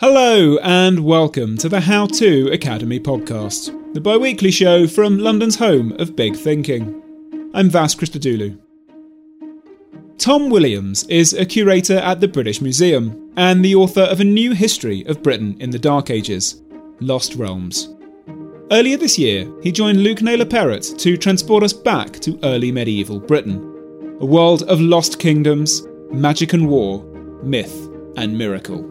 Hello, and welcome to the How To Academy podcast, the bi weekly show from London's home of big thinking. I'm Vas Christodoulou. Tom Williams is a curator at the British Museum and the author of a new history of Britain in the Dark Ages Lost Realms. Earlier this year, he joined Luke Naylor Perrott to transport us back to early medieval Britain, a world of lost kingdoms, magic and war, myth and miracle.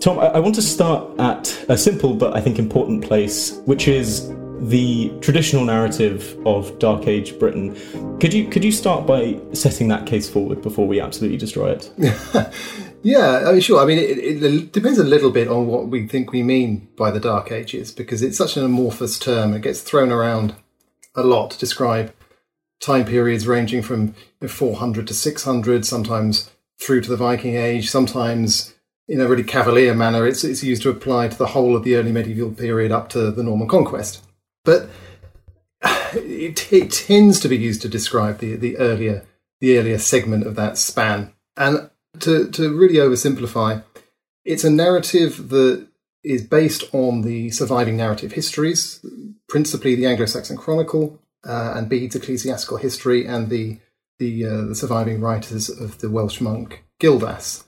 Tom, I, want to start at a simple but I think important place, which is the traditional narrative of Dark Age Britain. Could you could you start by setting that case forward before we absolutely destroy it? yeah, I mean, sure. I mean, it, it, depends a little bit on what we think we mean by the Dark Ages because it's such an amorphous term. It gets thrown around a lot to describe time periods ranging from 400 to 600, sometimes through to the Viking Age, sometimes in a really cavalier manner, it's, it's used to apply to the whole of the early medieval period up to the Norman conquest. But it, it tends to be used to describe the, the earlier the earlier segment of that span. And to, to really oversimplify, it's a narrative that is based on the surviving narrative histories, principally the Anglo-Saxon Chronicle uh, and Bede's Ecclesiastical History, and the the, uh, the surviving writers of the Welsh monk Gildas.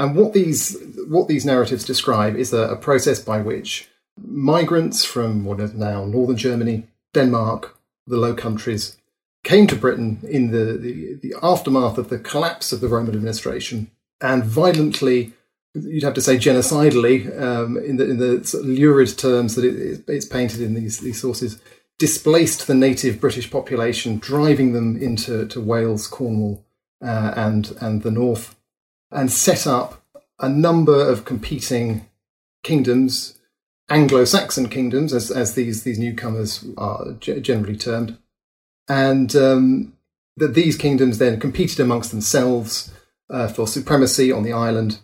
And what these what these narratives describe is a, a process by which migrants from what is now northern Germany, Denmark, the Low Countries, came to Britain in the, the, the aftermath of the collapse of the Roman administration and violently, you'd have to say genocidally, um, in the in the sort of lurid terms that it, it's painted in these these sources, displaced the native British population, driving them into to Wales, Cornwall, uh, and and the north and set up a number of competing kingdoms, Anglo-Saxon kingdoms, as, as these, these newcomers are generally termed. And um, that these kingdoms then competed amongst themselves uh, for supremacy on the island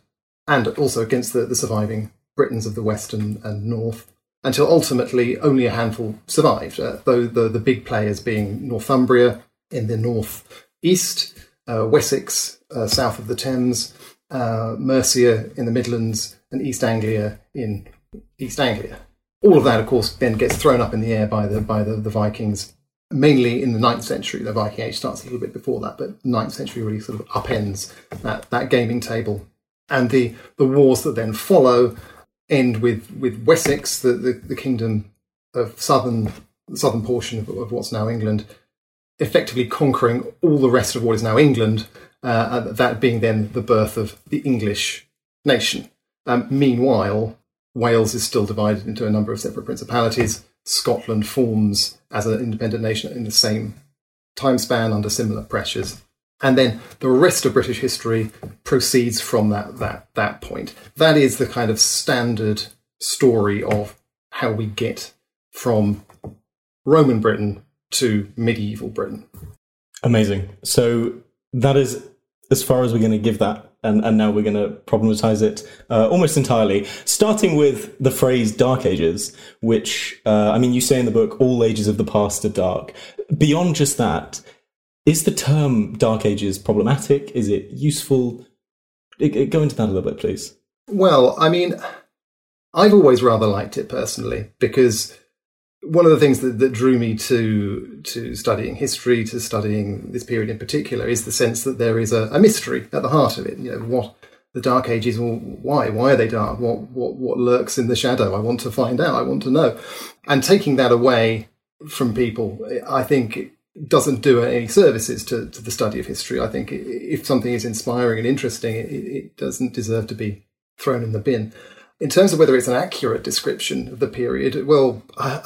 and also against the, the surviving Britons of the west and, and north, until ultimately only a handful survived, uh, though the, the big players being Northumbria in the north east, uh, Wessex uh, south of the Thames, uh, Mercia in the Midlands, and East Anglia in East Anglia. All of that, of course, then gets thrown up in the air by the by the, the Vikings, mainly in the 9th century. The Viking Age starts a little bit before that, but 9th century really sort of upends that, that gaming table. And the, the wars that then follow end with, with Wessex, the, the, the kingdom of southern the southern portion of, of what's now England, effectively conquering all the rest of what is now England, uh, that being then the birth of the English nation. Um, meanwhile, Wales is still divided into a number of separate principalities. Scotland forms as an independent nation in the same time span under similar pressures. And then the rest of British history proceeds from that, that, that point. That is the kind of standard story of how we get from Roman Britain to medieval Britain. Amazing. So that is as far as we're going to give that, and, and now we're going to problematize it uh, almost entirely. Starting with the phrase "dark ages," which uh, I mean, you say in the book, "All ages of the past are dark." Beyond just that, is the term "dark ages" problematic? Is it useful? Go into that a little bit, please. Well, I mean, I've always rather liked it personally because one of the things that, that drew me to to studying history, to studying this period in particular, is the sense that there is a, a mystery at the heart of it. You know, what the Dark Ages, well, why? Why are they dark? What what what lurks in the shadow? I want to find out. I want to know. And taking that away from people, I think doesn't do any services to, to the study of history. I think if something is inspiring and interesting, it, it doesn't deserve to be thrown in the bin. In terms of whether it's an accurate description of the period, well, uh,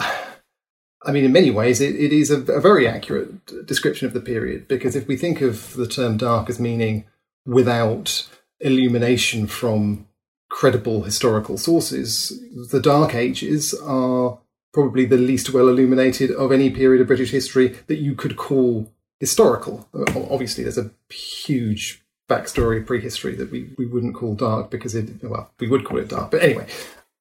I mean, in many ways, it, it is a, a, very accurate description of the period because if we think of the term dark as meaning without illumination from credible historical sources, the Dark Ages are probably the least well illuminated of any period of British history that you could call historical. Obviously, there's a huge backstory prehistory that we, we wouldn't call dark because it, well, we would call it dark. But anyway,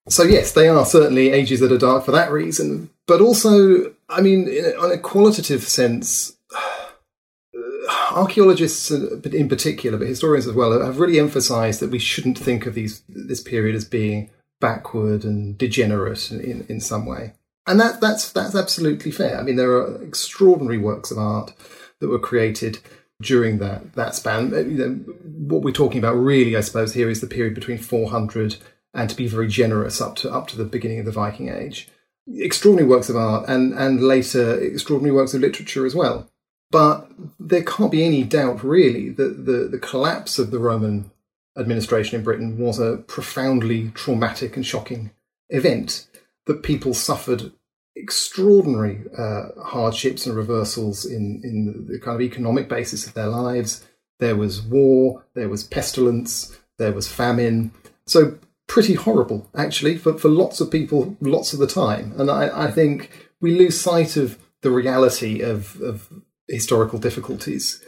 so yes, they are certainly ages that are dark for that reason. But also, I mean, in a, qualitative sense, archaeologists uh, in particular, but historians as well, have really emphasised that we shouldn't think of these this period as being backward and degenerate in, in some way. And that, that's, that's absolutely fair. I mean, there are extraordinary works of art that were created during that, that span. Uh, you know, what we're talking about really, I suppose, here is the period between 400 and to be very generous up to, up to the beginning of the Viking Age. Extraordinary works of art and, and later extraordinary works of literature as well. But there can't be any doubt, really, that the, the collapse of the Roman administration in Britain was a profoundly traumatic and shocking event that people suffered extraordinary uh, hardships and reversals in, in the kind of economic basis of their lives. There was war, there was pestilence, there was famine. So, pretty horrible, actually, for, for lots of people, lots of the time. And I, I think we lose sight of the reality of, of historical difficulties,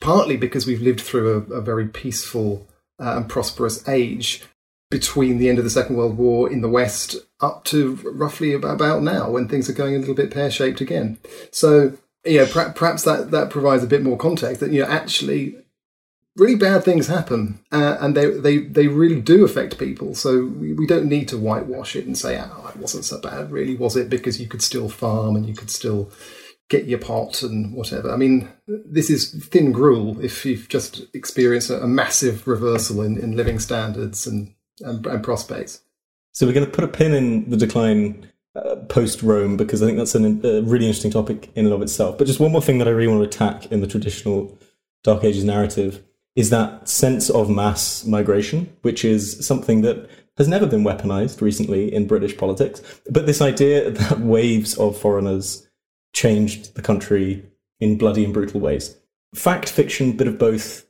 partly because we've lived through a, a very peaceful uh, and prosperous age between the end of the Second World War in the West up to roughly about now, when things are going a little bit pear shaped again. So, yeah, perhaps that, that provides a bit more context that, you know, actually really bad things happen uh, and they, they, they really do affect people. So we, we don't need to whitewash it and say, oh, it wasn't so bad, really, was it? Because you could still farm and you could still get your pot and whatever. I mean, this is thin gruel if you've just experienced a, a massive reversal in, in living standards and, and, and, prospects. So we're going to put a pin in the decline uh, post Rome because I think that's an, a really interesting topic in and of itself. But just one more thing that I really want to attack in the traditional Dark Ages narrative is that sense of mass migration, which is something that has never been weaponized recently in British politics. But this idea that waves of foreigners changed the country in bloody and brutal ways. Fact, fiction, bit of both.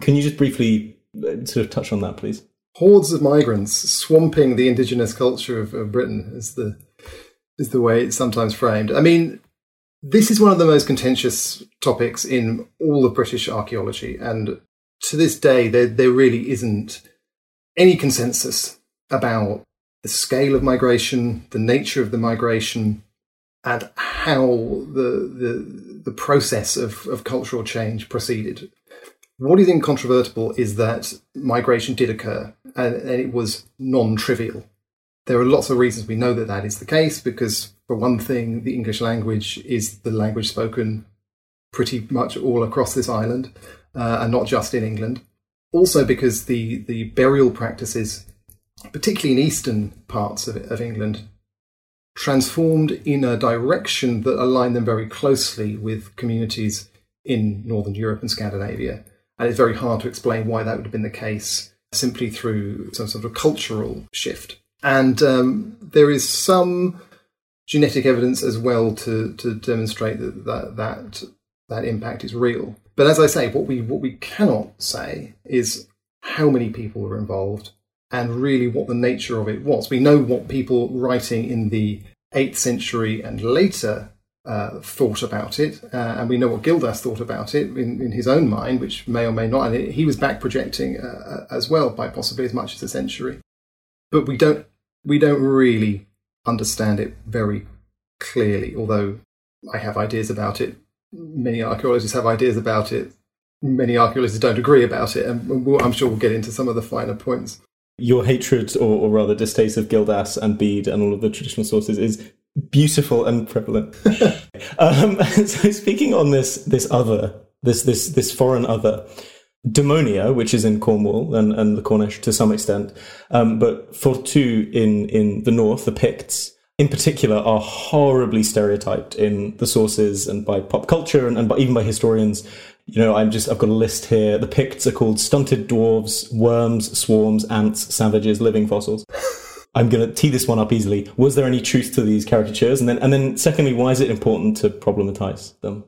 Can you just briefly uh, sort of touch on that, please? Hordes of migrants swamping the indigenous culture of, of Britain is the is the way it's sometimes framed. I mean, this is one of the most contentious topics in all of British archaeology, and to this day, there there really isn't any consensus about the scale of migration, the nature of the migration, and how the the, the process of, of cultural change proceeded. What is incontrovertible is that migration did occur, and, and it was non-trivial. There are lots of reasons we know that that is the case, because for one thing, the English language is the language spoken pretty much all across this island, uh, and not just in England. Also, because the the burial practices, particularly in eastern parts of, of England, transformed in a direction that aligned them very closely with communities in Northern Europe and Scandinavia. And it's very hard to explain why that would have been the case simply through some sort of cultural shift. And um, there is some genetic evidence as well to, to demonstrate that, that that that impact is real. But as I say, what we what we cannot say is how many people were involved, and really what the nature of it was. We know what people writing in the 8th century and later uh, thought about it, uh, and we know what Gildas thought about it in, in, his own mind, which may or may not, and he was back projecting uh, uh, as well by possibly as much as a century. But we don't we don't really understand it very clearly, although I have ideas about it. Many archaeologists have ideas about it. Many archaeologists don't agree about it, and we'll, I'm sure we'll get into some of the finer points your hatred or, or, rather distaste of Gildas and Bede and all of the traditional sources is beautiful and prevalent. um, so speaking on this this other this this this foreign other. Dumnonia, which is in Cornwall and, and the Cornish to some extent, um, but Fortriu in, in the north, the Picts, in particular are horribly stereotyped in the sources and by pop culture and, and by, even by historians you know, I'm just, I've got a list here. The Picts are called stunted dwarves, worms, swarms, ants, savages, living fossils. I'm going to tee this one up easily. Was there any truth to these caricatures? And then, and then, secondly, why is it important to problematize them?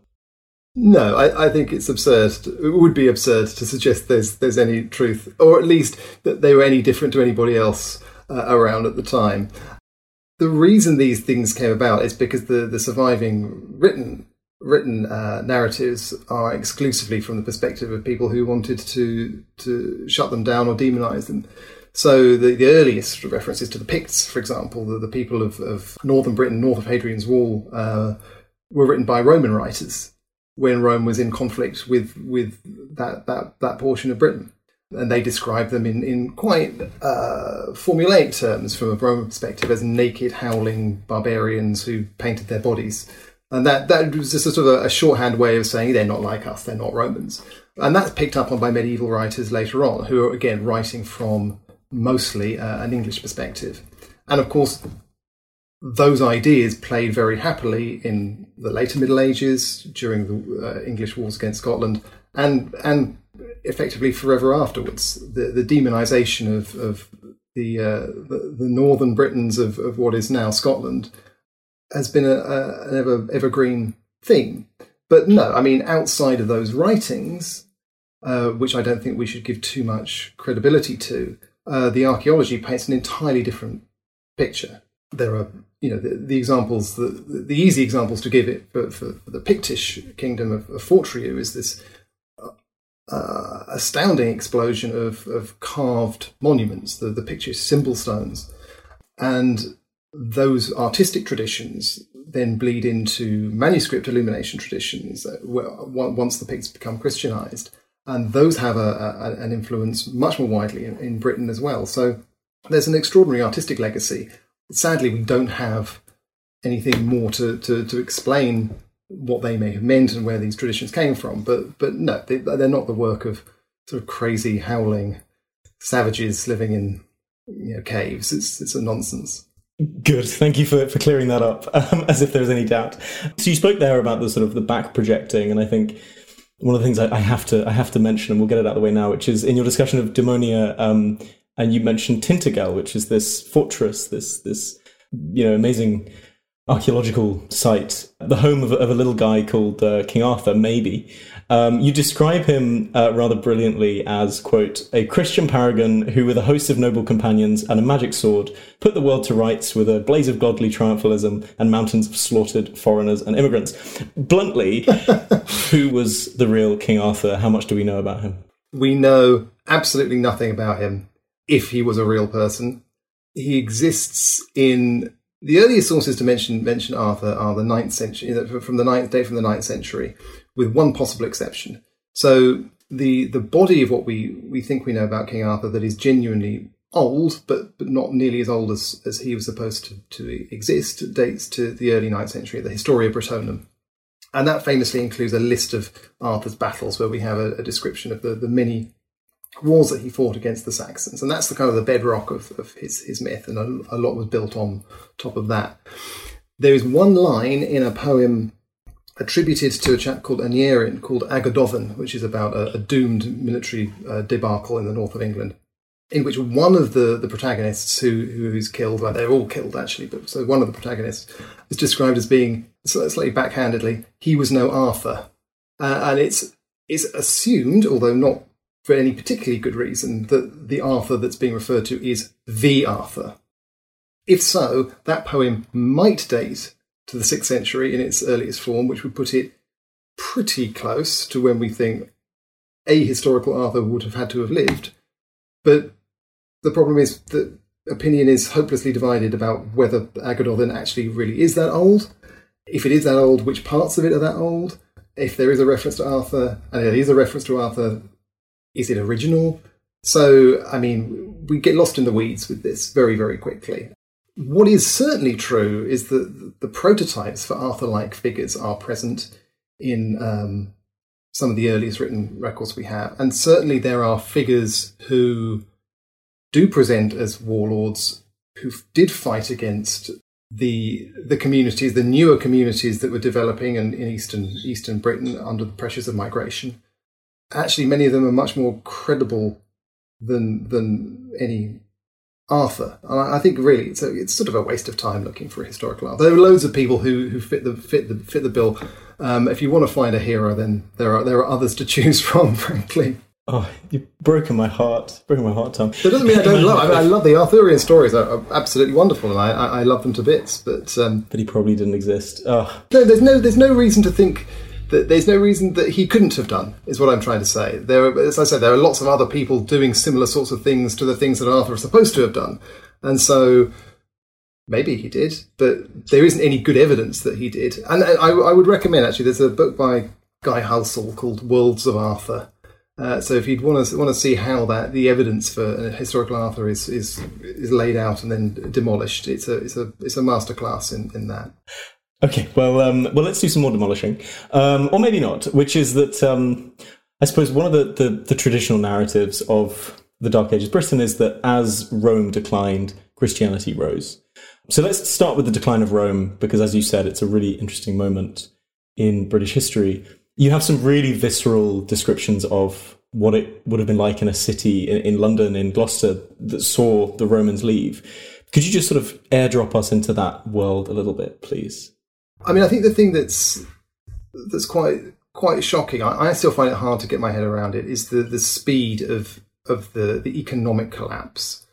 No, I, I think it's absurd. It would be absurd to suggest there's there's any truth, or at least that they were any different to anybody else uh, around at the time. The reason these things came about is because the, the surviving written written uh, narratives are exclusively from the perspective of people who wanted to to shut them down or demonize them. So the, the earliest references to the Picts, for example, the, the people of, of northern Britain, north of Hadrian's Wall, uh, were written by Roman writers. when Rome was in conflict with with that that, that portion of Britain. And they describe them in, in quite uh, formulaic terms from a Roman perspective as naked, howling barbarians who painted their bodies. And that, that was just sort of a shorthand way of saying they're not like us, they're not Romans. And that's picked up on by medieval writers later on, who are again writing from mostly uh, an English perspective. And of course, those ideas played very happily in the later Middle Ages during the uh, English wars against Scotland, and and effectively forever afterwards. The the demonisation of of the, uh, the, the northern Britons of, of what is now Scotland has been a, a, an ever evergreen theme. But no, I mean outside of those writings, uh, which I don't think we should give too much credibility to, uh, the archaeology paints an entirely different picture. There are you know the, the examples the, the easy examples to give it for, for, for the Pictish kingdom of, of Fortriu is this uh, uh, astounding explosion of, of carved monuments, the, the Pictish symbol stones, and those artistic traditions then bleed into manuscript illumination traditions once the Picts become Christianized, and those have a, a, an influence much more widely in, in Britain as well. So there's an extraordinary artistic legacy sadly, we don't have anything more to, to, to explain what they may have meant and where these traditions came from. But but no, they, they're not the work of sort of crazy howling savages living in you know, caves. It's it's a nonsense. Good. Thank you for, for clearing that up, um, as if there was any doubt. So you spoke there about the sort of the back projecting, and I think one of the things I, I have to I have to mention, and we'll get it out of the way now, which is in your discussion of Dumnonia, um, and you mentioned Tintagel, which is this fortress, this this you know amazing archaeological site, the home of, of a little guy called uh, King Arthur. Maybe um, you describe him uh, rather brilliantly as quote a Christian paragon who, with a host of noble companions and a magic sword, put the world to rights with a blaze of godly triumphalism and mountains of slaughtered foreigners and immigrants. Bluntly, who was the real King Arthur? How much do we know about him? We know absolutely nothing about him if he was a real person. He exists in the earliest sources to mention mention Arthur are the ninth century from the ninth date from the ninth century, with one possible exception. So the the body of what we, we think we know about King Arthur that is genuinely old, but, but not nearly as old as, as he was supposed to, to exist, dates to the early ninth century, the Historia Brittonum. And that famously includes a list of Arthur's battles where we have a, a description of the, the many wars that he fought against the Saxons, and that's the kind of the bedrock of, of his his myth, and a, a, lot was built on top of that. There is one line in a poem attributed to a chap called Aneurin called Y Gododdin, which is about a, a doomed military uh, debacle in the north of England, in which one of the, the protagonists who who is killed, well, they're all killed actually, but so one of the protagonists is described as being slightly backhandedly, he was no Arthur, uh, and it's it's assumed, although not for any particularly good reason that the Arthur that's being referred to is the Arthur. If so, that poem might date to the 6th century in its earliest form, which would put it pretty close to when we think a historical Arthur would have had to have lived. But the problem is that opinion is hopelessly divided about whether Y Gododdin actually really is that old. If it is that old, which parts of it are that old? If there is a reference to Arthur, and it is a reference to Arthur, is it original? So, I mean, we get lost in the weeds with this very, very quickly. What is certainly true is that the prototypes for Arthur like figures are present in um, some of the earliest written records we have. And certainly there are figures who do present as warlords who did fight against the the communities, the newer communities that were developing in, in eastern eastern Britain under the pressures of migration actually many of them are much more credible than than any Arthur. And I think really it's a, it's sort of a waste of time looking for a historical Arthur. There are loads of people who, who fit the fit the fit the bill. Um, if you want to find a hero, then there are there are others to choose from. Frankly. Oh, you've broken my heart. Broken my heart, Tom. That doesn't mean I don't love. I, mean, I love the Arthurian stories; are, are absolutely wonderful, and I, I, I, love them to bits. But um, but he probably didn't exist. Oh. No, there's no there's no reason to think that there's no reason that he couldn't have done, is what I'm trying to say. There, are, as I said, there are lots of other people doing similar sorts of things to the things that Arthur is supposed to have done, and so maybe he did, but there isn't any good evidence that he did. And I, I would recommend actually, there's a book by Guy Halsall called Worlds of Arthur. Uh, so if you'd want to want to see how that the evidence for historical Arthur is is is laid out and then demolished, it's a it's a it's a masterclass in in that. Okay, well, um, well, let's do some more demolishing, um, or maybe not. Which is that um, I suppose one of the, the, the traditional narratives of the Dark Ages Britain is that as Rome declined, Christianity rose. So let's start with the decline of Rome, because as you said, it's a really interesting moment in British history. You have some really visceral descriptions of what it would have been like in a city in, in London, in Gloucester, that saw the Romans leave. Could you just sort of airdrop us into that world a little bit, please? I mean, I think the thing that's that's quite quite shocking. I, I, still find it hard to get my head around it. Is the the speed of of the the economic collapse.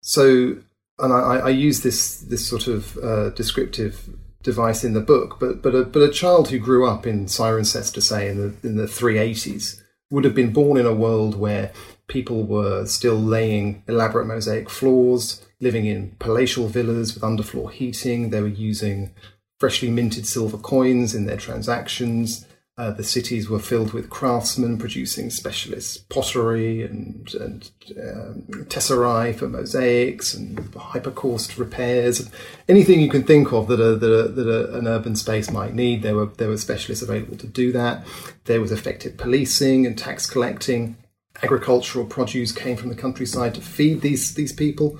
So, and I, I use this this sort of uh, descriptive device in the book, but but a, but a child who grew up in Cirencester, say in the in the three eighties, would have been born in a world where people were still laying elaborate mosaic floors, living in palatial villas with underfloor heating. They were using freshly minted silver coins in their transactions. Uh, the cities were filled with craftsmen producing specialist pottery and, and um, tesserae for mosaics and hypocaust repairs. Anything you can think of that, a, that, a, that a, an urban space might need, there were, there were specialists available to do that. There was effective policing and tax collecting. Agricultural produce came from the countryside to feed these, these people.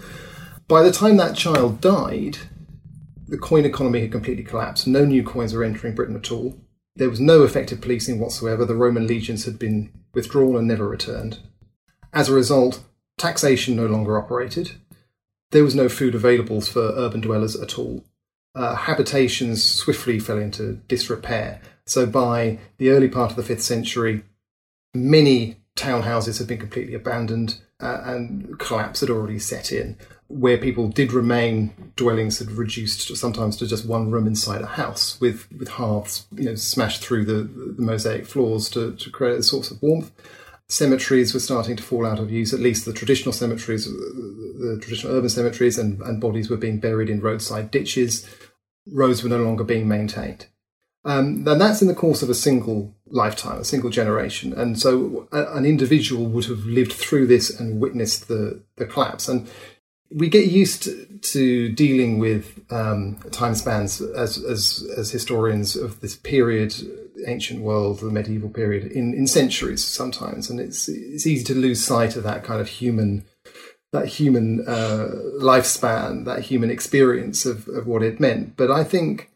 By the time that child died, the coin economy had completely collapsed. No new coins were entering Britain at all. There was no effective policing whatsoever. The Roman legions had been withdrawn and never returned. As a result, taxation no longer operated. There was no food available for urban dwellers at all. Uh, habitations swiftly fell into disrepair. So by the early part of the 5th century, many townhouses had been completely abandoned uh, and collapse had already set in where people did remain, dwellings had reduced sometimes to just one room inside a house with, with hearths, you know, smashed through the, the mosaic floors to, to create a source of warmth. Cemeteries were starting to fall out of use, at least the traditional cemeteries, the traditional urban cemeteries, and, and bodies were being buried in roadside ditches. Roads were no longer being maintained. Um, and that's in the course of a single lifetime, a single generation. And so a, an individual would have lived through this and witnessed the, the collapse. And we get used to dealing with um, time spans as, as as historians of this period, ancient world, the medieval period, in, in centuries sometimes, and it's it's easy to lose sight of that kind of human that human uh, lifespan, that human experience of, of what it meant. But I think,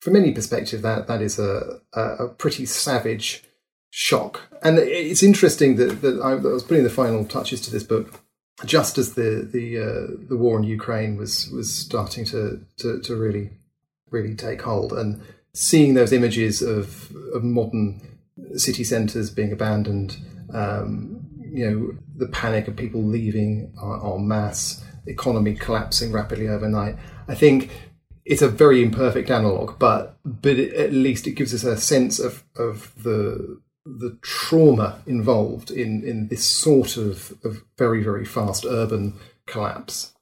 from any perspective, that that is a a, pretty savage shock, and it's interesting that that I, that I was putting the final touches to this book just as the the uh, the war in Ukraine was was starting to, to, to really really take hold, and seeing those images of of modern city centres being abandoned, um, you know, the panic of people leaving en masse, economy collapsing rapidly overnight. I think it's a very imperfect analog, but but at least it gives us a sense of of the the trauma involved in, in this sort of, of very, very fast urban collapse.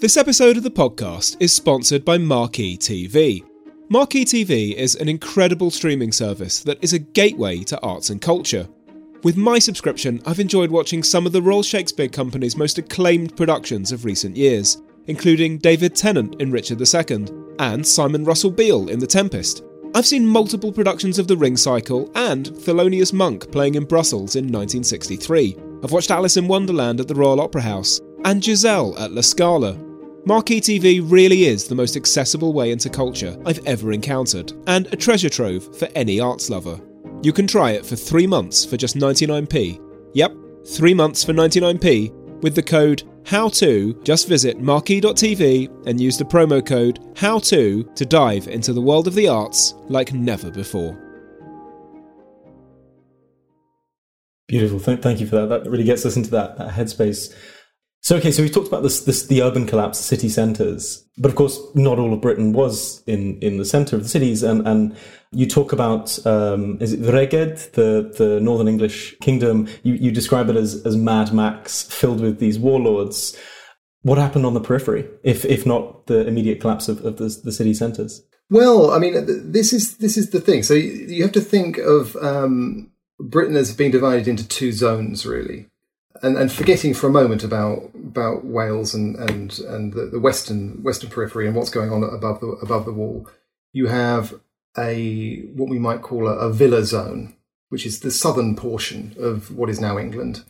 This episode of the podcast is sponsored by Marquee TV. Marquee TV is an incredible streaming service that is a gateway to arts and culture. With my subscription, I've enjoyed watching some of the Royal Shakespeare Company's most acclaimed productions of recent years, including David Tennant in Richard II and Simon Russell Beale in The Tempest. I've seen multiple productions of The Ring Cycle and Thelonious Monk playing in Brussels in 1963. I've watched Alice in Wonderland at the Royal Opera House and Giselle at La Scala. Marquee TV really is the most accessible way into culture I've ever encountered, and a treasure trove for any arts lover. You can try it for three months for just 99p. Yep, three months for 99p with the code HOWTO, just visit marquee.tv and use the promo code how to to dive into the world of the arts like never before. Beautiful. Thank you for that. That really gets us into that, that headspace. So, okay, so we've talked about this, this the urban collapse, city centres, but of course, not all of Britain was in, in the centre of the cities, and, and you talk about um, is it Rheged, the the Northern English kingdom? You you describe it as as Mad Max, filled with these warlords. What happened on the periphery, if if not the immediate collapse of, of the, the city centres? Well, I mean, this is this is the thing. So you have to think of um, Britain as being divided into two zones, really, and and forgetting for a moment about about Wales and and and the, the western western periphery and what's going on above the above the wall. You have a what we might call a, a villa zone, which is the southern portion of what is now England.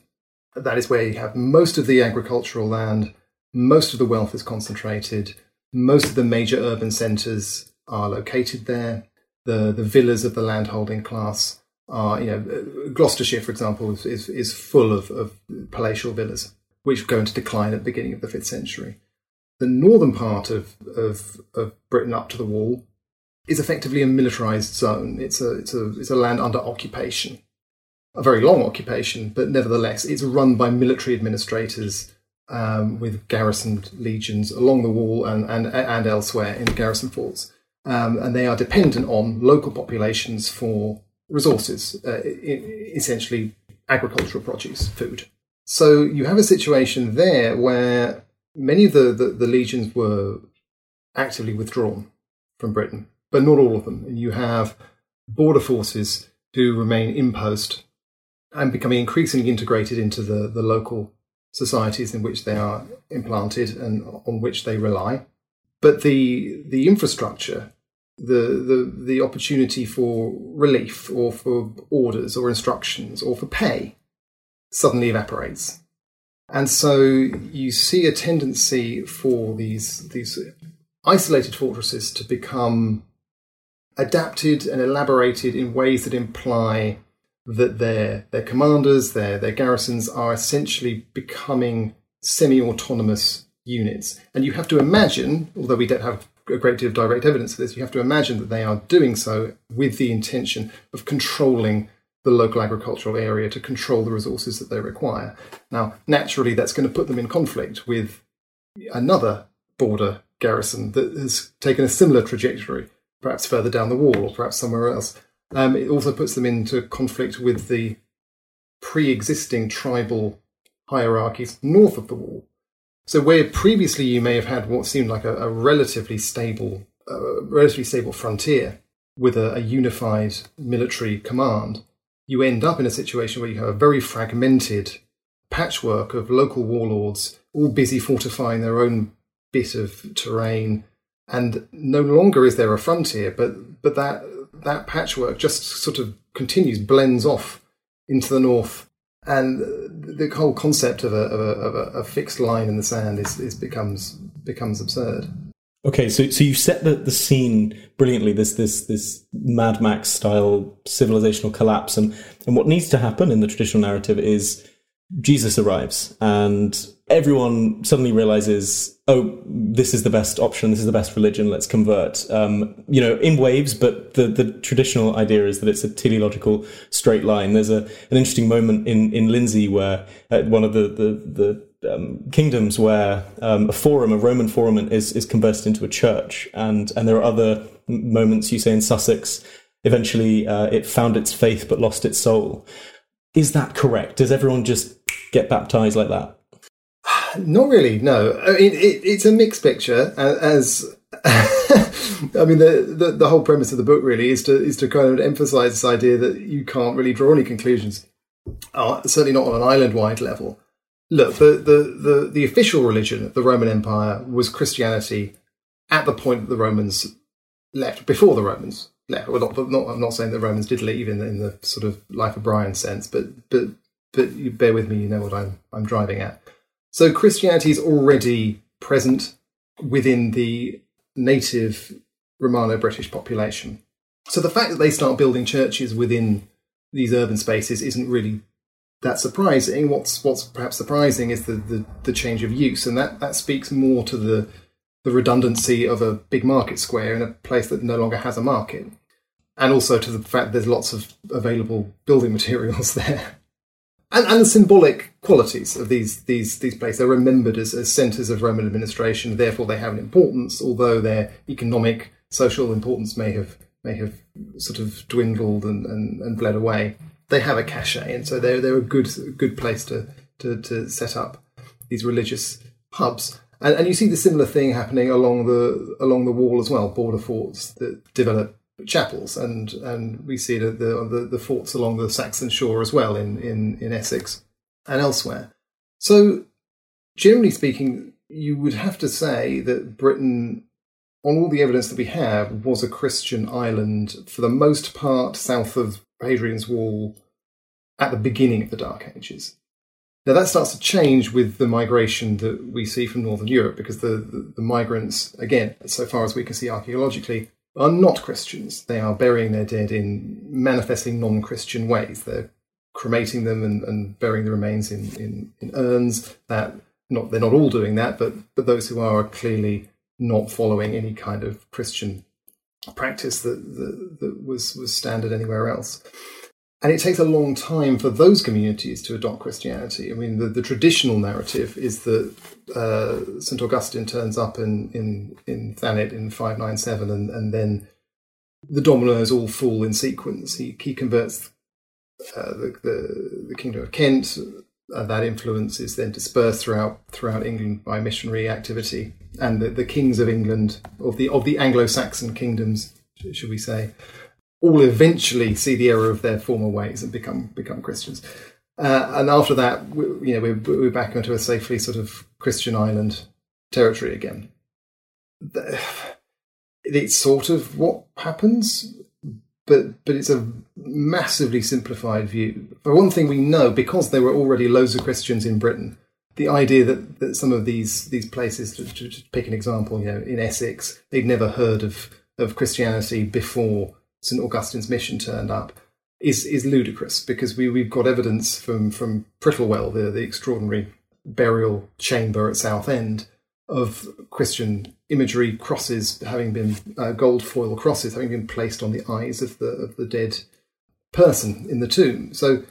That is where you have most of the agricultural land, most of the wealth is concentrated, most of the major urban centres are located there. The the villas of the landholding class are, you know, Gloucestershire, for example, is is, is full of, of palatial villas, which go into decline at the beginning of the fifth century. The northern part of, of, of Britain up to the wall is effectively a militarized zone. It's a, it's a, it's a land under occupation, a very long occupation, but nevertheless, it's run by military administrators um, with garrisoned legions along the wall and, and, and elsewhere in the garrison forts. Um, and they are dependent on local populations for resources, uh, essentially agricultural produce, food. So you have a situation there where many of the, the, the legions were actively withdrawn from Britain but not all of them. And you have border forces who remain in post and becoming increasingly integrated into the, the local societies in which they are implanted and on which they rely. But the the infrastructure, the, the the opportunity for relief or for orders or instructions or for pay suddenly evaporates. And so you see a tendency for these these isolated fortresses to become adapted and elaborated in ways that imply that their their commanders, their their garrisons are essentially becoming semi-autonomous units. And you have to imagine, although we don't have a great deal of direct evidence of this, you have to imagine that they are doing so with the intention of controlling the local agricultural area to control the resources that they require. Now, naturally, that's going to put them in conflict with another border garrison that has taken a similar trajectory perhaps further down the wall or perhaps somewhere else. Um, it also puts them into conflict with the pre existing tribal hierarchies north of the wall. So, where previously you may have had what seemed like a, a relatively stable, uh, relatively stable frontier with a, a unified military command, you end up in a situation where you have a very fragmented patchwork of local warlords, all busy fortifying their own bit of terrain, and no longer is there a frontier, but but that that patchwork just sort of continues, blends off into the north, and the whole concept of a, of a, of a, fixed line in the sand is, is becomes becomes absurd. Okay, so so you set the, the scene brilliantly. This this this Mad Max style civilizational collapse, and and what needs to happen in the traditional narrative is Jesus arrives, and everyone suddenly realizes, oh, this is the best option. This is the best religion. Let's convert. Um, you know, in waves, but the, the traditional idea is that it's a teleological straight line. There's a, an interesting moment in, in Lindsey where at one of the, the, the um, kingdoms where um, a forum, a Roman forum, is, is converted into a church. And, and there are other moments you say in Sussex, eventually uh, it found its faith but lost its soul. Is that correct? Does everyone just get baptized like that? Not really. No, I mean it, it's a mixed picture. As I mean, the, the, the whole premise of the book really is to is to kind of emphasise this idea that you can't really draw any conclusions, uh, certainly not on an island wide level. Look, the, the the the official religion of the Roman Empire was Christianity at the point that the Romans left. Before the Romans left, well, not, not I'm not saying the Romans did leave in the, in the sort of life of Brian sense, but but but you bear with me, you know what I'm I'm driving at. So Christianity is already present within the native Romano-British population. So the fact that they start building churches within these urban spaces isn't really that surprising. What's what's perhaps surprising is the, the, the change of use, and that, that speaks more to the the redundancy of a big market square in a place that no longer has a market, and also to the fact that there's lots of available building materials there and, and the symbolic qualities of these these these places. They're remembered as, as centres of Roman administration, therefore they have an importance, although their economic, social importance may have may have sort of dwindled and, and, and bled away. They have a cachet, and so they're they're a good good place to to, to set up these religious hubs. And, and you see the similar thing happening along the along the wall as well, border forts that develop chapels, and and we see the the, the forts along the Saxon shore as well in, in, in Essex and elsewhere. So, generally speaking, you would have to say that Britain, on all the evidence that we have, was a Christian island for the most part south of Hadrian's Wall at the beginning of the Dark Ages. Now that starts to change with the migration that we see from Northern Europe because the, the, the migrants, again, so far as we can see archaeologically, are not Christians. They are burying their dead in manifestly non Christian ways. They're cremating them and, and burying the remains in, in, in, urns. That not they're not all doing that, but but those who are are clearly not following any kind of Christian practice that, that, that was was standard anywhere else. And it takes a long time for those communities to adopt Christianity. I mean, the, the traditional narrative is that uh, St. Augustine turns up in, in, in Thanet in 597, and, and then the dominoes all fall in sequence. He, he converts uh, the, the, the, kingdom of Kent. Uh, that influence is then dispersed throughout throughout England by missionary activity, and the, the kings of England, of the of the Anglo-Saxon kingdoms, should we say, all eventually see the error of their former ways and become become Christians. Uh, and after that, we, you know, we're, we're back into a safely sort of Christian island territory again. It's sort of what happens, but but it's a massively simplified view. For one thing, we know because there were already loads of Christians in Britain. The idea that, that some of these these places, to, to, to pick an example, you know, in Essex, they'd never heard of of Christianity before St Augustine's mission turned up is is ludicrous because we we've got evidence from from Prittlewell, the the extraordinary burial chamber at Southend, of Christian imagery, crosses having been uh, gold foil crosses having been placed on the eyes of the of the dead person in the tomb. So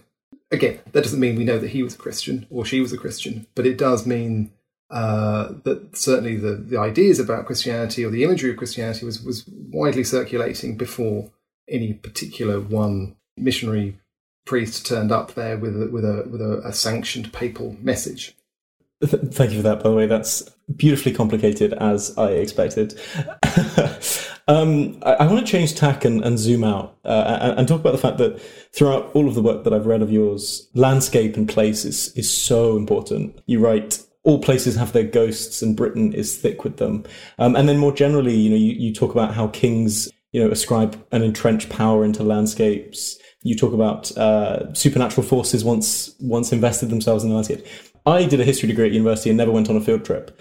again, that doesn't mean we know that he was a Christian or she was a Christian, but it does mean uh, that certainly the, the ideas about Christianity or the imagery of Christianity was, was widely circulating before any particular one missionary priest turned up there with a, with a with a, a sanctioned papal message. Thank you for that. By the way, that's beautifully complicated as I expected. um, I, I, want to change tack and, and zoom out uh, and, and, talk about the fact that throughout all of the work that I've read of yours, landscape and place is, is so important. You write all places have their ghosts and Britain is thick with them. Um, and then more generally, you know, you, you talk about how kings you know, ascribe an entrenched power into landscapes. You talk about uh, supernatural forces once once invested themselves in the landscape. I did a history degree at university and never went on a field trip.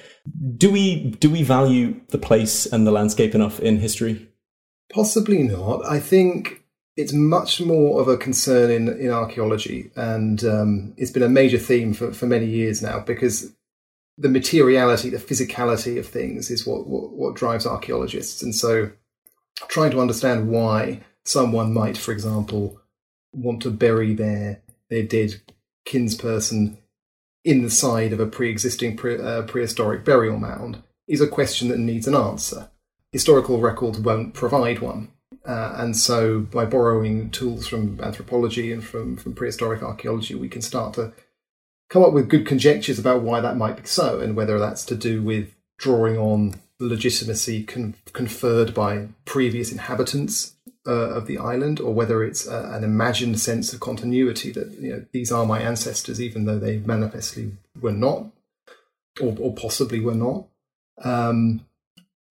Do we do we value the place and the landscape enough in history? Possibly not. I think it's much more of a concern in, in archaeology, and um, it's been a major theme for, for many years now because the materiality, the physicality of things is what, what, what drives archaeologists. And so trying to understand why someone might, for example, want to bury their their dead kinsperson in the side of a pre-existing pre- uh, prehistoric burial mound is a question that needs an answer. Historical records won't provide one. Uh, and so, by borrowing tools from anthropology and from, from prehistoric archaeology, we can start to come up with good conjectures about why that might be so, and whether that's to do with drawing on legitimacy con- conferred by previous inhabitants uh, of the island, or whether it's uh, an imagined sense of continuity that you know these are my ancestors, even though they manifestly were not, or, or possibly were not. Um,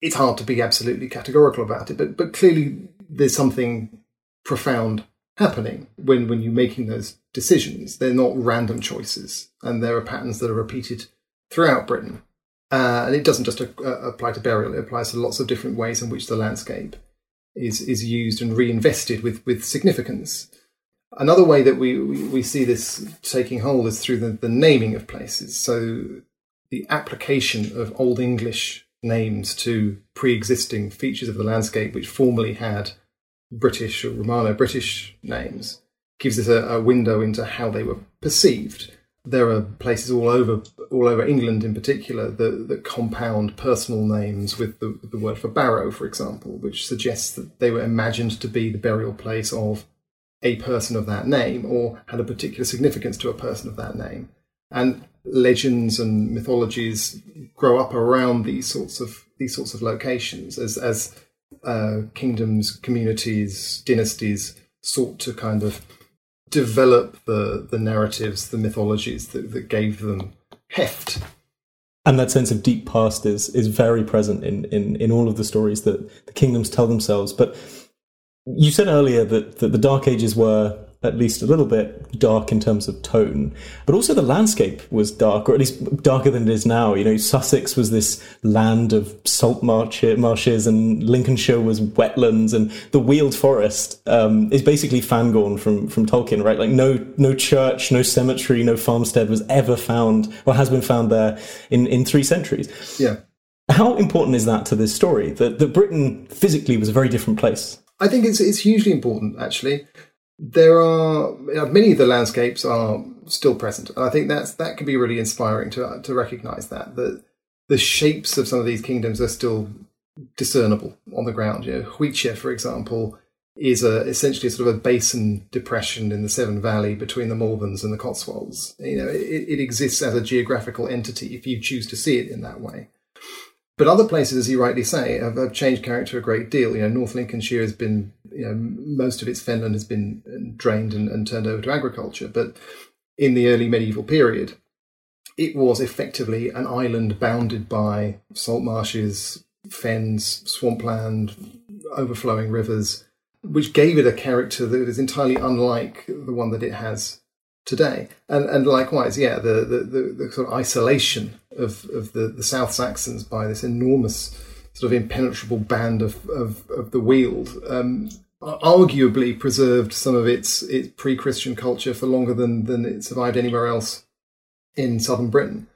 it's hard to be absolutely categorical about it, but but clearly there's something profound happening when when you're making those decisions. They're not random choices, and there are patterns that are repeated throughout Britain. Uh, and it doesn't just uh, apply to burial; it applies to lots of different ways in which the landscape is is used and reinvested with with significance. Another way that we, we, we see this taking hold is through the, the naming of places. So the application of Old English names to pre-existing features of the landscape, which formerly had British or Romano-British names, gives us a, a window into how they were perceived there are places all over all over England in particular that, that compound personal names with the, the word for barrow, for example, which suggests that they were imagined to be the burial place of a person of that name or had a particular significance to a person of that name. And legends and mythologies grow up around these sorts of these sorts of locations as as uh, kingdoms, communities, dynasties sought to kind of develop the the narratives, the mythologies that, that gave them heft. And that sense of deep past is is very present in, in, in all of the stories that the kingdoms tell themselves. But you said earlier that, that the Dark Ages were at least a little bit dark in terms of tone, but also the landscape was dark, or at least darker than it is now. You know, Sussex was this land of salt marshes, and Lincolnshire was wetlands, and the Weald Forest um, is basically Fangorn from from Tolkien, right? Like no no church, no cemetery, no farmstead was ever found or has been found there in in three centuries. Yeah. How important is that to this story? That that Britain physically was a very different place. I think it's it's hugely important actually there are many of the landscapes are still present, and I think that's that can be really inspiring to to recognise that that the shapes of some of these kingdoms are still discernible on the ground. You know, Hwicce, for example, is a essentially sort of a basin depression in the Severn Valley between the Malverns and the Cotswolds. You know, it, it exists as a geographical entity if you choose to see it in that way. But other places, as you rightly say, have, have, changed character a great deal. You know, North Lincolnshire has been, you know, most of its fenland has been uh, drained and, and turned over to agriculture. But in the early medieval period, it was effectively an island bounded by salt marshes, fens, swampland, overflowing rivers, which gave it a character that is entirely unlike the one that it has today. And and likewise, yeah, the the, the, the sort of isolation of, of the, the South Saxons by this enormous sort of impenetrable band of, of, of the Weald um, arguably preserved some of its, its pre-Christian culture for longer than, than it survived anywhere else in southern Britain.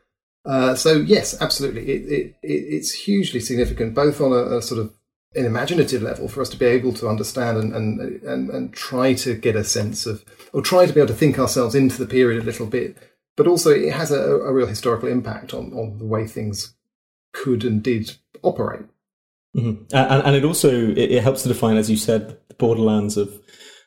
Uh, so yes, absolutely, it, it, it, it's hugely significant, both on a, a, sort of an imaginative level for us to be able to understand and, and, and, and try to get a sense of, or try to be able to think ourselves into the period a little bit but also it has a, a real historical impact on, on the way things could and did operate. Mm-hmm. And, and, it also it, it, helps to define, as you said, the borderlands of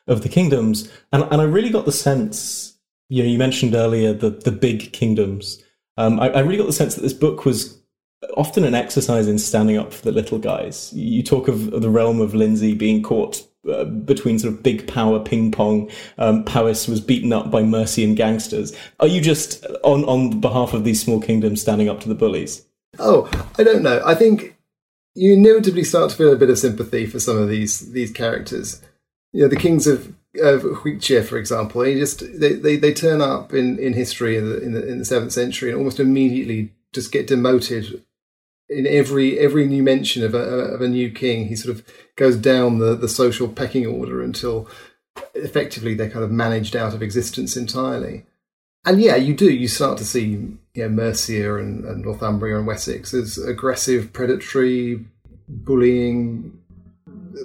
of the kingdoms. And, and I really got the sense, you know, you mentioned earlier the the big kingdoms. Um, I, I really got the sense that this book was often an exercise in standing up for the little guys. You talk of the realm of Lindsey being caught between sort of big power ping pong. Um, Powys was beaten up by Mercian gangsters. Are you just on on behalf of these small kingdoms standing up to the bullies? Oh, I don't know. I think you inevitably start to feel a bit of sympathy for some of these these characters. You know, the kings of of Hwicce, for example, they just they, they, they turn up in, in history in the, in the in the seventh century and almost immediately just get demoted in every every new mention of a of a new king, he sort of goes down the, the social pecking order until effectively they're kind of managed out of existence entirely. And yeah, you do. You start to see you know, Mercia and, and Northumbria and Wessex as aggressive, predatory, bullying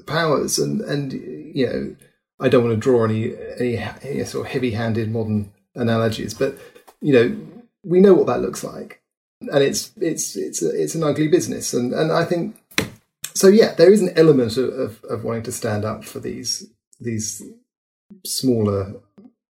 powers, and and you know, I don't want to draw any any, sort of heavy-handed modern analogies, but you know, we know what that looks like and it's it's it's it's an ugly business, and and I think so. Yeah, there is an element of, of, of wanting to stand up for these these smaller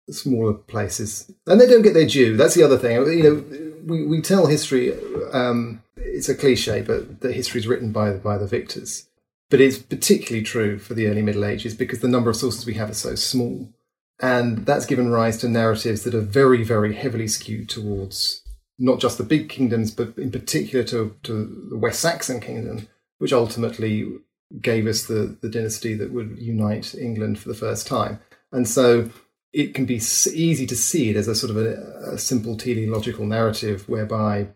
smaller places, and they don't get their due. That's the other thing. You know, we we tell history. Um, it's a cliche, but the history is written by by the victors. But it's particularly true for the early Middle Ages because the number of sources we have is so small. And that's given rise to narratives that are very, very heavily skewed towards not just the big kingdoms, but in particular to, to the West Saxon kingdom, which ultimately gave us the, the dynasty that would unite England for the first time. And so it can be easy to see it as a sort of a, a simple teleological narrative whereby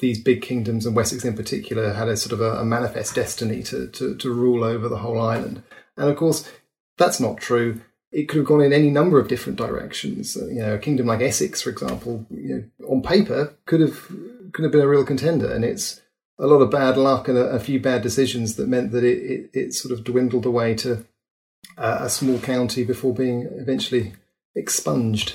these big kingdoms and Wessex in particular had a sort of a, a manifest destiny to, to, to rule over the whole island. And of course, that's not true it could have gone in any number of different directions. Uh, you know, a kingdom like Essex, for example, you know, on paper could have could have been a real contender, and it's a lot of bad luck and a, a few bad decisions that meant that it, it, it sort of dwindled away to a small county before being eventually expunged.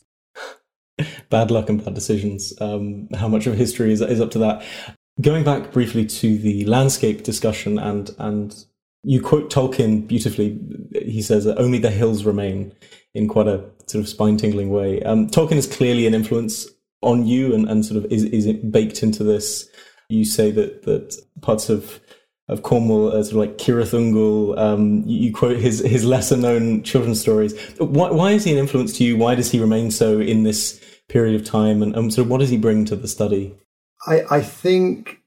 bad luck and bad decisions. Um, how much of history is, is up to that? Going back briefly to the landscape discussion, and and you quote Tolkien beautifully. He says that only the hills remain in quite a sort of spine tingling way. Um, Tolkien is clearly an influence on you, and, and sort of is is baked into this. You say that that parts of of Cornwall, uh, sort of like Cirith Ungol. Um, you, you, quote his his lesser known children's stories. Why, why is he an influence to you? Why does he remain so in this period of time, and, and sort of what does he bring to the study? I, I think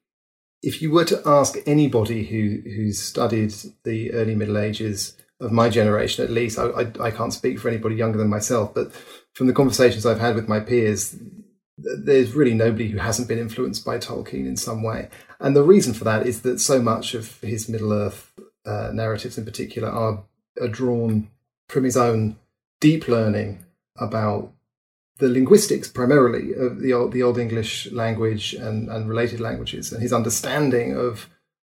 if you were to ask anybody who who's studied the early Middle Ages of my generation, at least, I, I, I can't speak for anybody younger than myself, but from the conversations I've had with my peers, there's really nobody who hasn't been influenced by Tolkien in some way. And the reason for that is that so much of his Middle Earth uh, narratives, in particular, are, are drawn from his own deep learning about the linguistics primarily of the old, the old English language and, and related languages, and his understanding of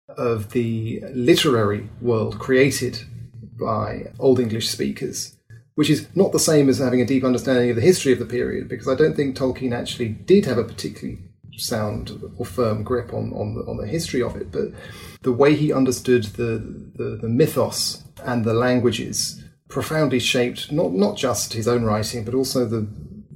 of the literary world created by Old English speakers, which is not the same as having a deep understanding of the history of the period, because I don't think Tolkien actually did have a particularly sound or firm grip on, on the on the history of it, but the way he understood the, the, the mythos and the languages profoundly shaped not not just his own writing, but also the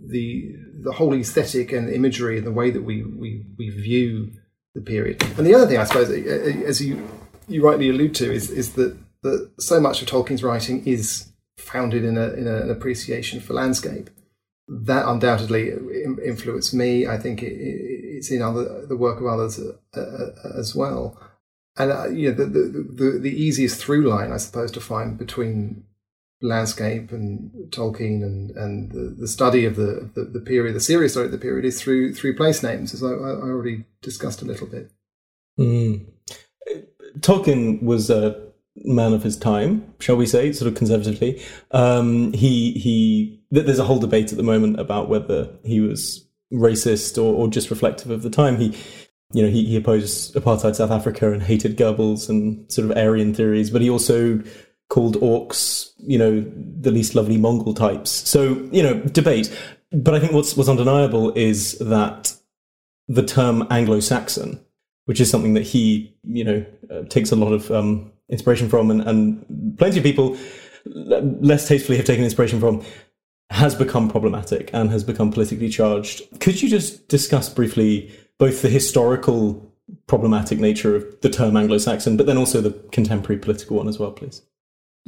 the the whole aesthetic and imagery and the way that we, we, we view the period. And the other thing, I suppose, as you you rightly allude to, is is that that so much of Tolkien's writing is founded in, a, in a, an appreciation for landscape. That undoubtedly influenced me. I think it, it's in other the work of others uh, uh, as well. And uh, you know, the, the, the the easiest through line, I suppose, to find between landscape and Tolkien and, and the, the study of the, the, the period, the serious story of the period, is through through place names, as I, I already discussed a little bit. Mm. Tolkien was a man of his time, shall we say, sort of conservatively. Um, he he. There's a whole debate at the moment about whether he was racist or, or just reflective of the time. He you know, he, he opposed apartheid South Africa and hated Goebbels and sort of Aryan theories, but he also called orcs, you know, the least lovely Mongol types. So, you know, debate. But I think what's, what's undeniable is that the term Anglo-Saxon, which is something that he, you know, uh, takes a lot of um, inspiration from, and, and plenty of people less tastefully have taken inspiration from, has become problematic and has become politically charged. Could you just discuss briefly both the historical problematic nature of the term Anglo-Saxon, but then also the contemporary political one as well, please?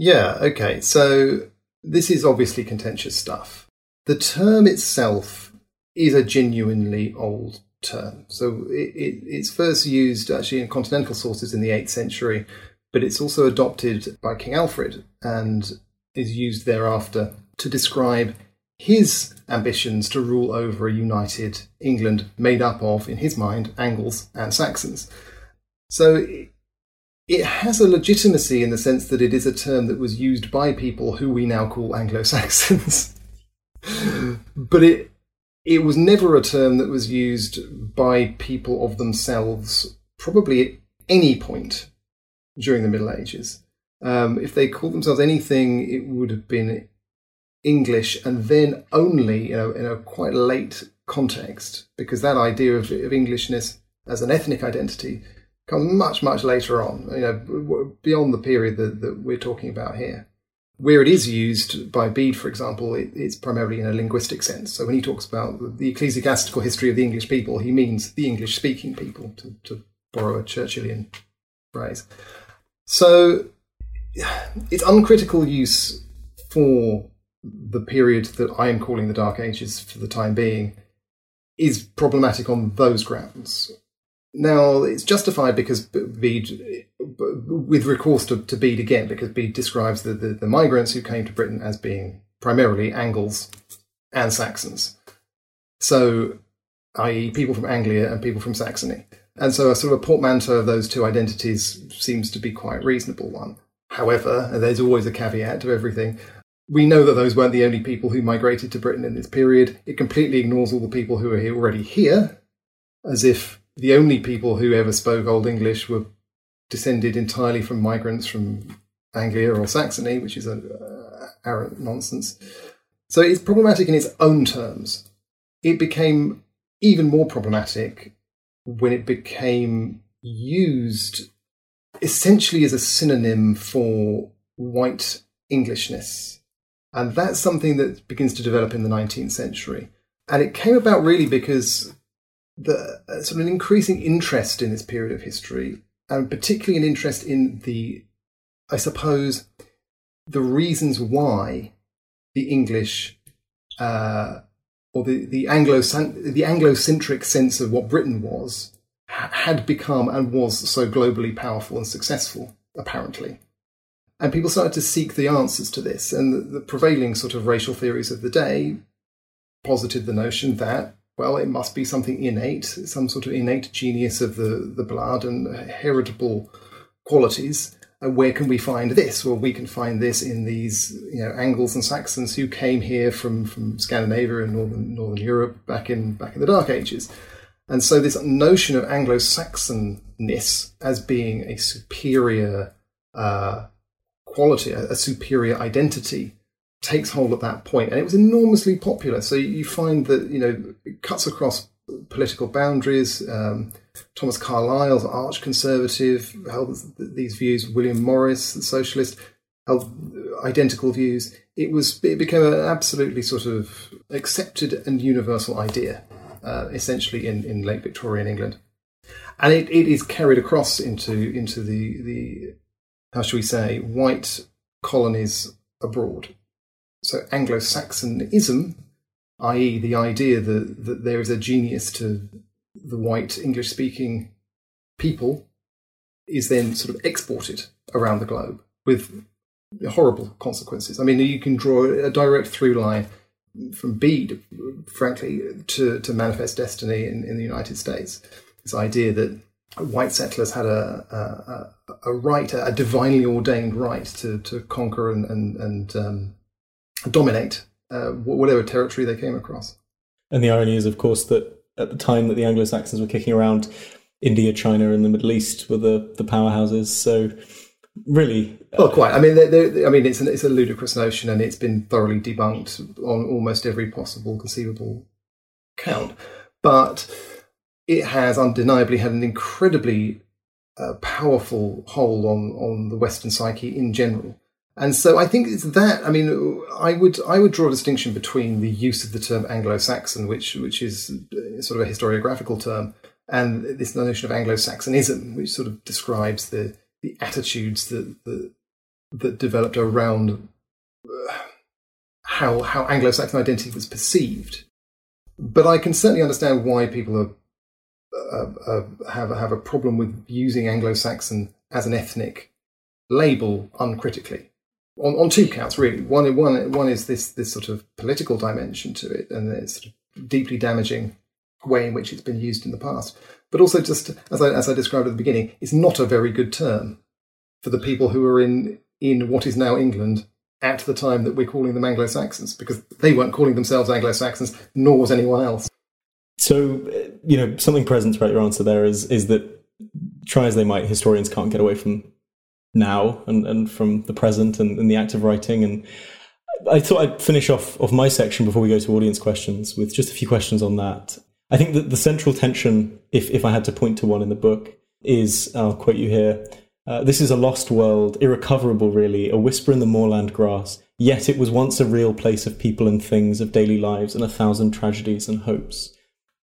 Yeah, okay. So this is obviously contentious stuff. The term itself is a genuinely old term. So it, it, it's first used actually in continental sources in the 8th century, but it's also adopted by King Alfred and is used thereafter to describe his ambitions to rule over a united England made up of, in his mind, Angles and Saxons. So it has a legitimacy in the sense that it is a term that was used by people who we now call Anglo Saxons. but it it was never a term that was used by people of themselves, probably at any point during the Middle Ages. Um, if they called themselves anything, it would have been English, and then only you know, in a quite late context, because that idea of, of Englishness as an ethnic identity comes much, much later on, you know, beyond the period that, that we're talking about here. Where it is used by Bede, for example, it, it's primarily in a linguistic sense. So when he talks about the ecclesiastical history of the English people, he means the English speaking people, to, to borrow a Churchillian phrase. So its uncritical use for the period that I am calling the Dark Ages for the time being is problematic on those grounds. Now, it's justified because Bede, with recourse to, to Bede again, because Bede describes the, the, the, migrants who came to Britain as being primarily Angles and Saxons. So, i.e., people from Anglia and people from Saxony. And so, a sort of a portmanteau of those two identities seems to be quite a reasonable one. However, there's always a caveat to everything. We know that those weren't the only people who migrated to Britain in this period. It completely ignores all the people who are already here, as if the only people who ever spoke Old English were descended entirely from migrants from Anglia or Saxony, which is a uh, arrant nonsense. So it's problematic in its own terms. It became even more problematic when it became used essentially as a synonym for white Englishness. And that's something that begins to develop in the 19th century. And it came about really because the uh, sort of an increasing interest in this period of history, and particularly an interest in the, I suppose, the reasons why the English uh, or the the Anglo the Anglo-centric sense of what Britain was had become and was so globally powerful and successful, apparently. And people started to seek the answers to this, and the, the prevailing sort of racial theories of the day posited the notion that well, it must be something innate, some sort of innate genius of the, the blood and heritable qualities. Uh, where can we find this? Well, we can find this in these, you know, Angles and Saxons who came here from, from Scandinavia and northern northern Europe back in back in the Dark Ages, and so this notion of Anglo-Saxonness as being a superior uh, quality, a, a superior identity, takes hold at that point, and it was enormously popular. So you find that you know it cuts across political boundaries. Um, Thomas Carlyle, arch conservative, held these views. William Morris, the socialist, held identical views. It was it became an absolutely sort of accepted and universal idea, uh, essentially in, in late Victorian England, and it, it is carried across into into the the how shall we say white colonies abroad. So Anglo Saxonism, i.e., the idea that, that there is a genius to the white English speaking people, is then sort of exported around the globe with horrible consequences. I mean, you can draw a direct through line from Bede, frankly, to, to Manifest Destiny in, in the United States. This idea that white settlers had a, a, a right, a divinely ordained right to, to conquer and, and, and um, dominate uh, whatever territory they came across. And the irony is, of course, that at the time that the Anglo Saxons were kicking around, India, China, and the Middle East were the, the powerhouses. So, really, well, quite. I mean, they're, they're, I mean, it's an, it's a ludicrous notion, and it's been thoroughly debunked on almost every possible conceivable count. But it has undeniably had an incredibly uh, powerful hold on on the Western psyche in general. And so I think it's that. I mean, I would I would draw a distinction between the use of the term Anglo-Saxon, which which is uh, sort of a historiographical term, and this notion of Anglo-Saxonism, which sort of describes the the attitudes that that, that developed around uh, how how Anglo-Saxon identity was perceived. But I can certainly understand why people are, uh, uh, have have a problem with using Anglo-Saxon as an ethnic label uncritically on, on two counts really. One, one, one is this this sort of political dimension to it, and it's sort of deeply damaging way in which it's been used in the past. But also, just as I, as I described at the beginning, it's not a very good term for the people who are in in what is now England at the time that we're calling them Anglo Saxons, because they weren't calling themselves Anglo Saxons, nor was anyone else. So, you know, something present throughout your answer there is is that try as they might, historians can't get away from now and, and from the present and, and the act of writing. And I thought I'd finish off of my section before we go to audience questions with just a few questions on that. I think that the central tension, if, if I had to point to one in the book, is I'll quote you here. Uh, this is a lost world, irrecoverable, really, a whisper in the moorland grass. Yet it was once a real place of people and things, of daily lives, and a thousand tragedies and hopes.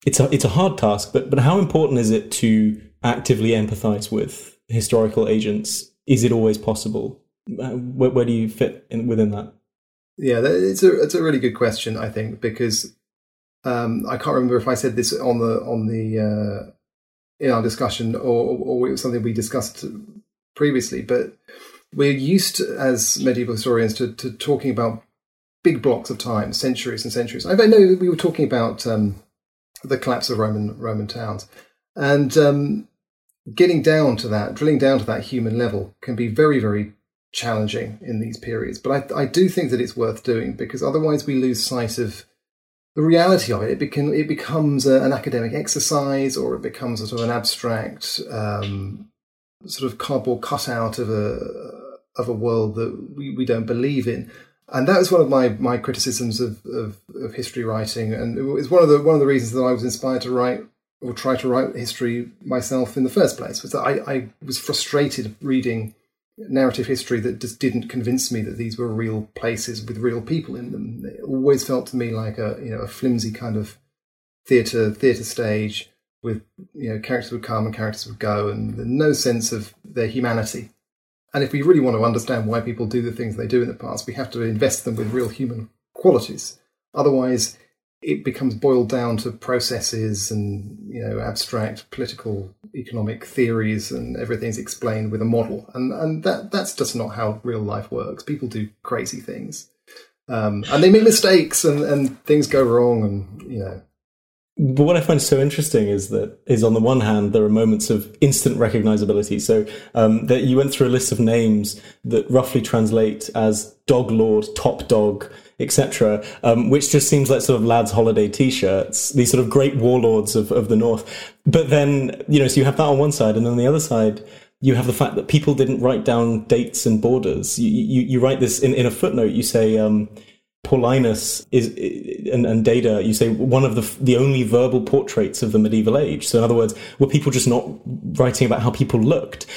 It's a it's a hard task, but but how important is it to actively empathise with historical agents is it always possible? Uh, where, where do you fit in, within that? Yeah, it's a it's a really good question. I think because um, I can't remember if I said this on the on the uh, in our discussion or or it was something we discussed previously, but we're used to, as medieval historians to, to talking about big blocks of time, centuries and centuries. I know we were talking about um, the collapse of Roman Roman towns, and um, getting down to that, drilling down to that human level, can be very very challenging in these periods. But I, I do think that it's worth doing because otherwise we lose sight of the reality of it. It, it becomes a, an academic exercise, or it becomes sort of an abstract um, sort of cardboard cutout of a of a world that we, we don't believe in and that was one of my, my criticisms of, of, of, history writing, and it was one of the one of the reasons that I was inspired to write or try to write history myself in the first place. Was that I, I was frustrated reading narrative history that just didn't convince me that these were real places with real people in them. It always felt to me like a you know a flimsy kind of theatre theatre stage with you know characters would come and characters would go, and no sense of their humanity. And if we really want to understand why people do the things they do in the past, we have to invest them with real human qualities. Otherwise, it becomes boiled down to processes and you know abstract political economic theories and everything's explained with a model. And and that that's just not how real life works. People do crazy things. Um, and they make mistakes and and things go wrong and you know. But what I find so interesting is that is on the one hand there are moments of instant recognizability. So um, that you went through a list of names that roughly translate as dog lord, top dog, etc., um, which just seems like sort of lads' holiday T-shirts. These sort of great warlords of of the north. But then you know, so you have that on one side, and then on the other side. You have the fact that people didn't write down dates and borders. You, you, you write this in, in a footnote. You say, um, Paulinus is and, and Data, you say one of the the only verbal portraits of the medieval age. So in other words, were people just not writing about how people looked?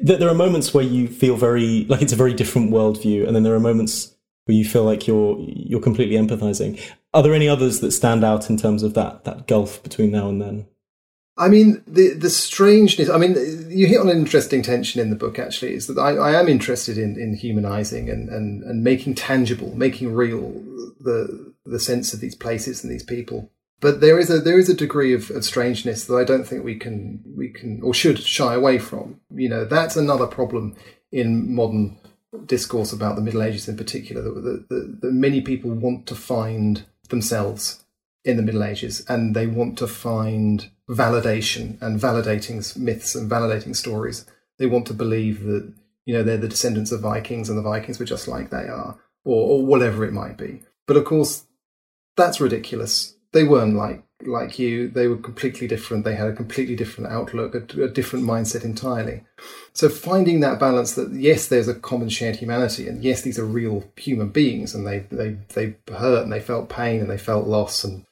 There are moments where you feel very like it's a very different worldview, and then there are moments where you feel like you're you're completely empathizing. Are there any others that stand out in terms of that that gulf between now and then? I mean, the the strangeness. I mean, you hit on an interesting tension in the book. Actually, is that I, I am interested in, in humanizing and, and, and making tangible, making real the the sense of these places and these people. But there is a there is a degree of, of strangeness that I don't think we can we can or should shy away from. You know, that's another problem in modern discourse about the Middle Ages in particular. That, that, that many people want to find themselves in the Middle Ages, and they want to find validation and validating myths and validating stories. They want to believe that you know they're the descendants of Vikings, and the Vikings were just like they are, or, or whatever it might be. But of course, that's ridiculous. They weren't like like you. They were completely different. They had a completely different outlook, a, a different mindset entirely. So finding that balance that yes, there's a common shared humanity, and yes, these are real human beings, and they they they hurt and they felt pain and they felt loss and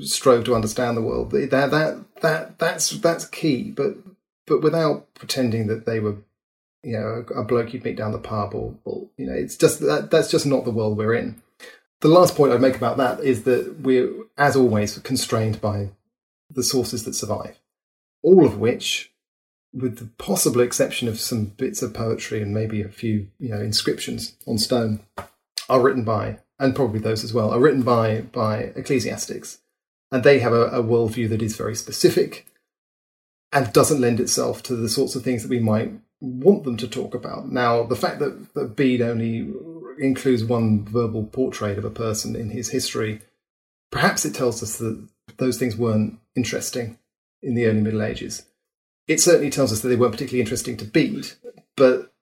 strove to understand the world. That that that that's that's key, but but without pretending that they were, you know, a, bloke you'd meet down the pub, or, or you know, it's just that that's just not the world we're in. The last point I'd make about that is that we're, as always, constrained by the sources that survive, all of which, with the possible exception of some bits of poetry and maybe a few, you know, inscriptions on stone, are written by and probably those as well, are written by by ecclesiastics, and they have a, a worldview that is very specific and doesn't lend itself to the sorts of things that we might want them to talk about. Now, the fact that, that Bede only includes one verbal portrait of a person in his history, perhaps it tells us that those things weren't interesting in the early Middle Ages. It certainly tells us that they weren't particularly interesting to Bede, but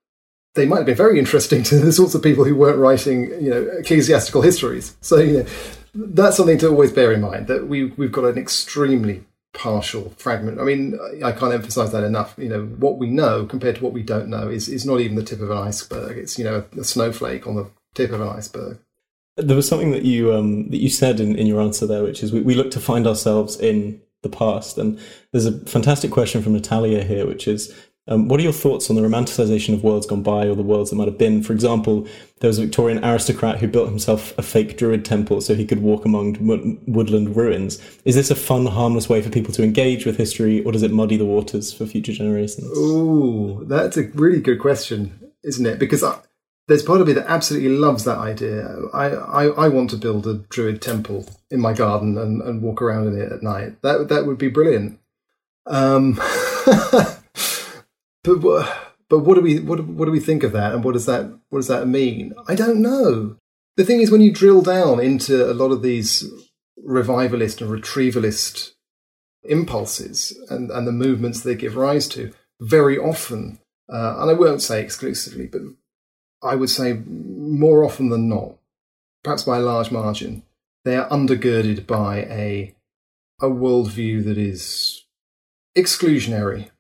they might have been very interesting to the sorts of people who weren't writing, you know, ecclesiastical histories. So, you know, that's something to always bear in mind that we we've got an extremely partial fragment. I mean, I can't emphasize that enough. You know, what we know compared to what we don't know is is not even the tip of an iceberg. It's you know a snowflake on the tip of an iceberg. There was something that you um, that you said in, in your answer there, which is we, we look to find ourselves in the past. And there's a fantastic question from Natalia here, which is um, what are your thoughts on the romanticization of worlds gone by or the worlds that might have been? For example, there was a Victorian aristocrat who built himself a fake druid temple so he could walk among woodland ruins. Is this a fun, harmless way for people to engage with history, or does it muddy the waters for future generations? Oh, that's a really good question, isn't it? Because I, there's part of me that absolutely loves that idea. I, I, I, want to build a druid temple in my garden and, and walk around in it at night. That that would be brilliant. Um, But but what do we what what do we think of that, and what does that what does that mean? I don't know. the thing is, when you drill down into a lot of these revivalist and retrievalist impulses and, and the movements they give rise to, very often, uh, and I won't say exclusively, but I would say more often than not, perhaps by a large margin, they are undergirded by a a worldview that is exclusionary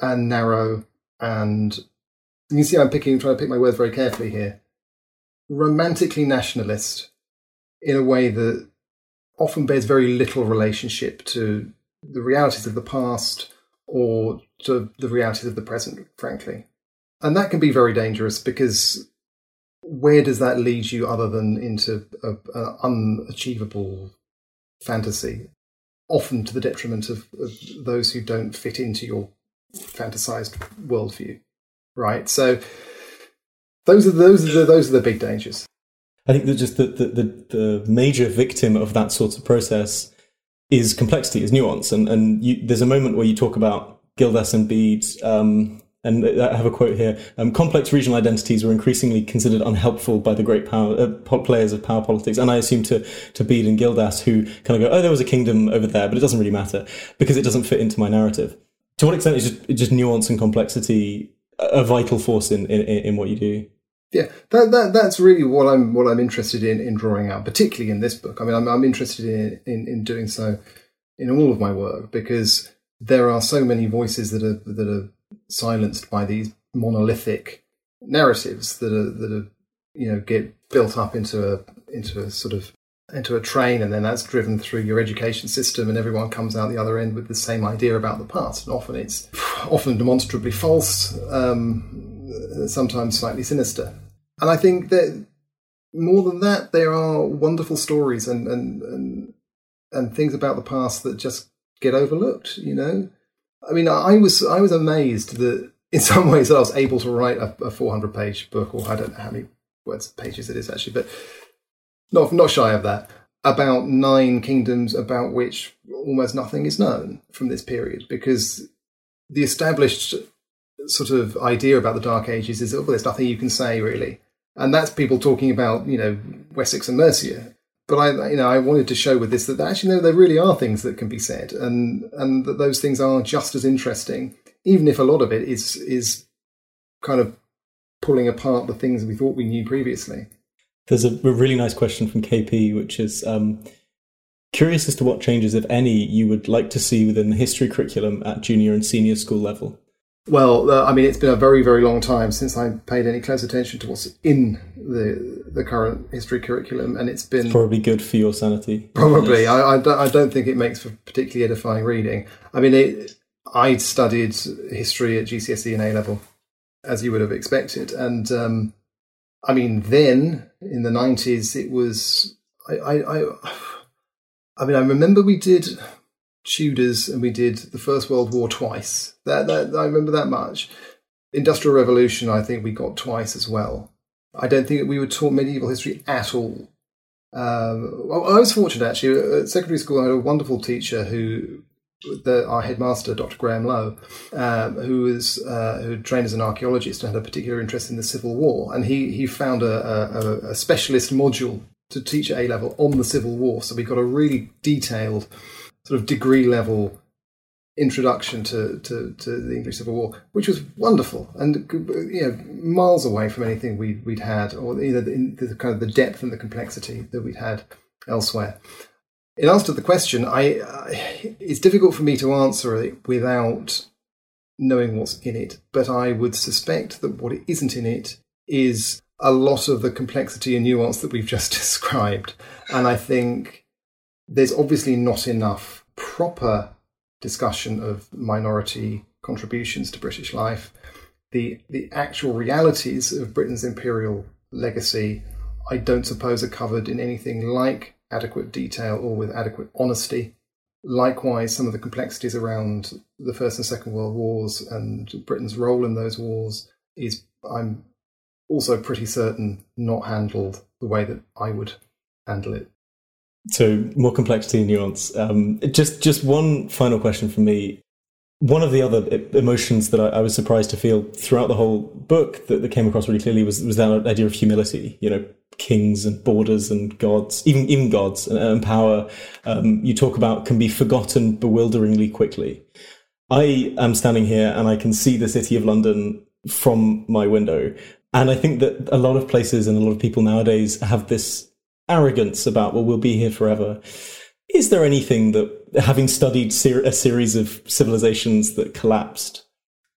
and narrow and you can see I'm picking trying to pick my words very carefully here. Romantically nationalist in a way that often bears very little relationship to the realities of the past or to the realities of the present, frankly. And that can be very dangerous because where does that lead you other than into an unachievable fantasy? Often to the detriment of, of those who don't fit into your fantasized worldview, right? So those are those are the, those are the big dangers. I think that just the, the, the, the major victim of that sort of process is complexity, is nuance. And, and you, there's a moment where you talk about Gildas and Bede, um, and I have a quote here. Um, complex regional identities were increasingly considered unhelpful by the great power uh, players of power politics, and I assume to to Bede and Gildas, who kind of go, "Oh, there was a kingdom over there, but it doesn't really matter because it doesn't fit into my narrative." To what extent is just, just nuance and complexity a vital force in, in, in what you do? Yeah, that, that that's really what I'm what I'm interested in in drawing out, particularly in this book. I mean, I'm, I'm interested in, in in doing so in all of my work because there are so many voices that are that are silenced by these monolithic narratives that are that are you know get built up into a into a sort of into a train and then that's driven through your education system and everyone comes out the other end with the same idea about the past and often it's often demonstrably false um, sometimes slightly sinister. And I think that more than that, there are wonderful stories and, and, and, and things about the past that just get overlooked, you know? I mean, I was, I was amazed that in some ways I was able to write a, a 400 page book, or I don't know how many words, pages it is actually, but not, not shy of that, about nine kingdoms about which almost nothing is known from this period because the established sort of idea about the Dark Ages is, oh, there's nothing you can say really, and that's people talking about you know Wessex and Mercia. But I, you know, I wanted to show with this that actually no, there really are things that can be said, and and that those things are just as interesting, even if a lot of it is is kind of pulling apart the things we thought we knew previously. There's a, a really nice question from KP, which is um, curious as to what changes, if any, you would like to see within the history curriculum at junior and senior school level. Well, uh, I mean, it's been a very, very long time since I paid any close attention to what's in the the current history curriculum, and it's been it's probably good for your sanity. Probably, I, I, don't, I don't think it makes for particularly edifying reading. I mean, it, I studied history at GCSE and A level, as you would have expected, and um, I mean, then in the nineties, it was I, I, I, I mean, I remember we did Tudors and we did the First World War twice. That, that I remember that much. Industrial Revolution, I think we got twice as well. I don't think we were taught medieval history at all. Um, I was fortunate actually. At secondary school, I had a wonderful teacher who, the, our headmaster, Dr. Graham Lowe, um, who was uh, who trained as an archaeologist and had a particular interest in the Civil War, and he he found a, a, a specialist module to teach A level on the Civil War. So we got a really detailed sort of degree level introduction to, to, to, the English Civil War, which was wonderful and you know miles away from anything we, we'd had, or either the, the, kind of the depth and the complexity that we'd had elsewhere. In answer to the question, I, I it's difficult for me to answer it without knowing what's in it, but I would suspect that what isn't in it is a lot of the complexity and nuance that we've just described, and I think there's obviously not enough proper discussion of minority contributions to British life. The, the actual realities of Britain's imperial legacy, I don't suppose, are covered in anything like adequate detail or with adequate honesty. Likewise, some of the complexities around the First and Second World Wars and Britain's role in those wars is, I'm also pretty certain, not handled the way that I would handle it. So more complexity and nuance. Um, just just one final question from me. One of the other emotions that I, I, was surprised to feel throughout the whole book that, that, came across really clearly was, was that idea of humility. You know, kings and borders and gods, even gods and, and power. Um, you talk about can be forgotten bewilderingly quickly. I am standing here and I can see the city of London from my window, and I think that a lot of places and a lot of people nowadays have this arrogance about well, we'll be here forever. Is there anything that having studied ser- a series of civilizations that collapsed,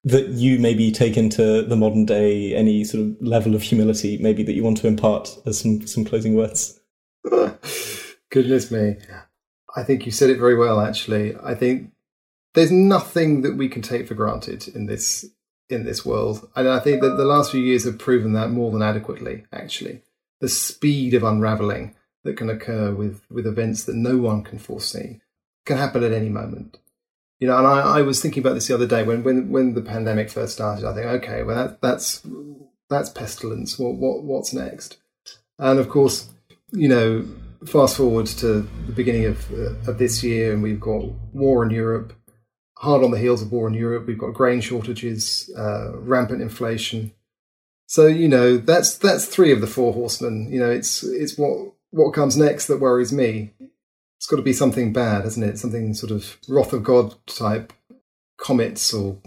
that you maybe take into the modern day, any sort of level of humility maybe that you want to impart as some, some closing words? Goodness me. I think you said it very well, actually. I think there's nothing that we can take for granted in this in this world. And I think that the last few years have proven that more than adequately, actually. The speed of unraveling that can occur with, with events that no one can foresee can happen at any moment. You know, and I, I was thinking about this the other day when, when, when the pandemic first started. I think, okay, well, that, that's that's pestilence. What, what what's next? And of course, you know, fast forward to the beginning of uh, of this year, and we've got war in Europe. Hard on the heels of war in Europe, we've got grain shortages, uh, rampant inflation. So you know, that's that's three of the four horsemen. You know, it's it's what what comes next that worries me it's got to be something bad, hasn't it? Something sort of wrath of God type comets or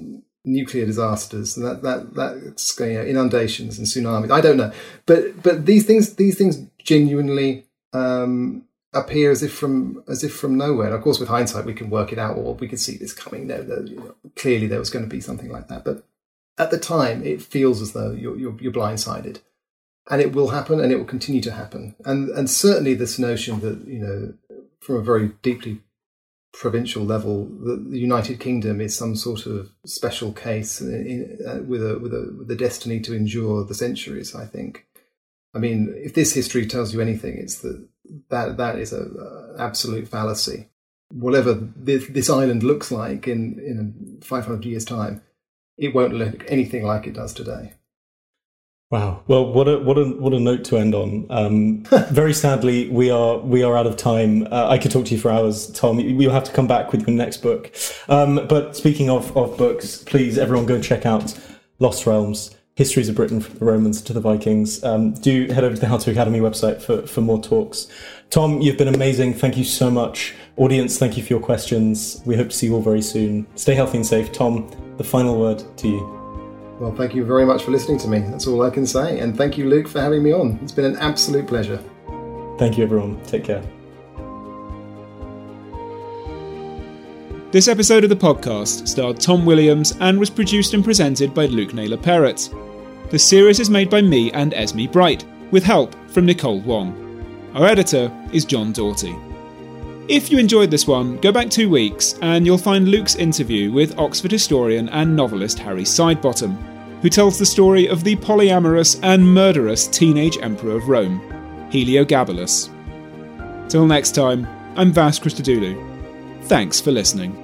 nuclear disasters and that that that's you know, inundations and tsunamis. I don't know, but but these things these things genuinely um, appear as if from as if from nowhere. And of course, with hindsight, we can work it out, or we can see this coming. No, you know, clearly there was going to be something like that, but at the time, it feels as though you're, you're, you're blindsided and it will happen and it will continue to happen and and certainly this notion that you know from a very deeply provincial level that the United Kingdom is some sort of special case in, uh, with a with a with a destiny to endure the centuries. I think. I mean, if this history tells you anything, it's that that that is a, a absolute fallacy. Whatever this, this, island looks like in in 500 years' time, it won't look anything like it does today. Wow. Well, what a what a what a note to end on. Um, very sadly, we are we are out of time. Uh, I could talk to you for hours, Tom. We'll have to come back with your next book. Um, but speaking of of books, please everyone go and check out Lost Realms. Histories of Britain from the Romans to the Vikings. Um, do head over to the How to Academy website for, for more talks. Tom, you've been amazing. Thank you so much. Audience, thank you for your questions. We hope to see you all very soon. Stay healthy and safe. Tom, the final word to you. Well, thank you very much for listening to me. That's all I can say. And thank you, Luke, for having me on. It's been an absolute pleasure. Thank you, everyone. Take care. This episode of the podcast starred Tom Williams and was produced and presented by Luke Naylor Perrott. The series is made by me and Esme Bright, with help from Nicole Wong. Our editor is John Doughty. If you enjoyed this one, go back two weeks and you'll find Luke's interview with Oxford historian and novelist Harry Sidebottom, who tells the story of the polyamorous and murderous teenage emperor of Rome, Heliogabalus. Till next time, I'm Vas Christodoulou. Thanks for listening.